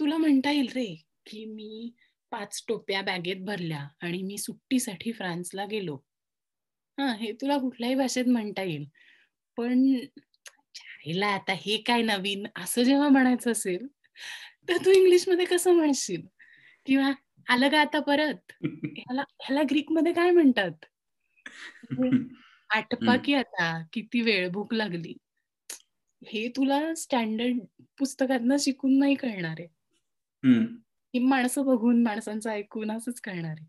तुला म्हणता येईल रे की मी पाच टोप्या बॅगेत भरल्या आणि मी सुट्टीसाठी फ्रान्सला गेलो. हा हे तुला कुठल्याही भाषेत म्हणता येईल. पण चायला आता हे काय नवीन? असं जेव्हा म्हणायचं असेल तर तू इंग्लिशमध्ये कसं म्हणशील? किंवा आलं का आता परत? ह्याला ह्याला ग्रीकमध्ये काय म्हणतात? आटपा की आता किती वेळ भूक लागली. हे तुला स्टँडर्ड पुस्तकातनं शिकून नाही कळणार आहे. ही माणसं बघून माणसांचं ऐकून असंच कळणार आहे.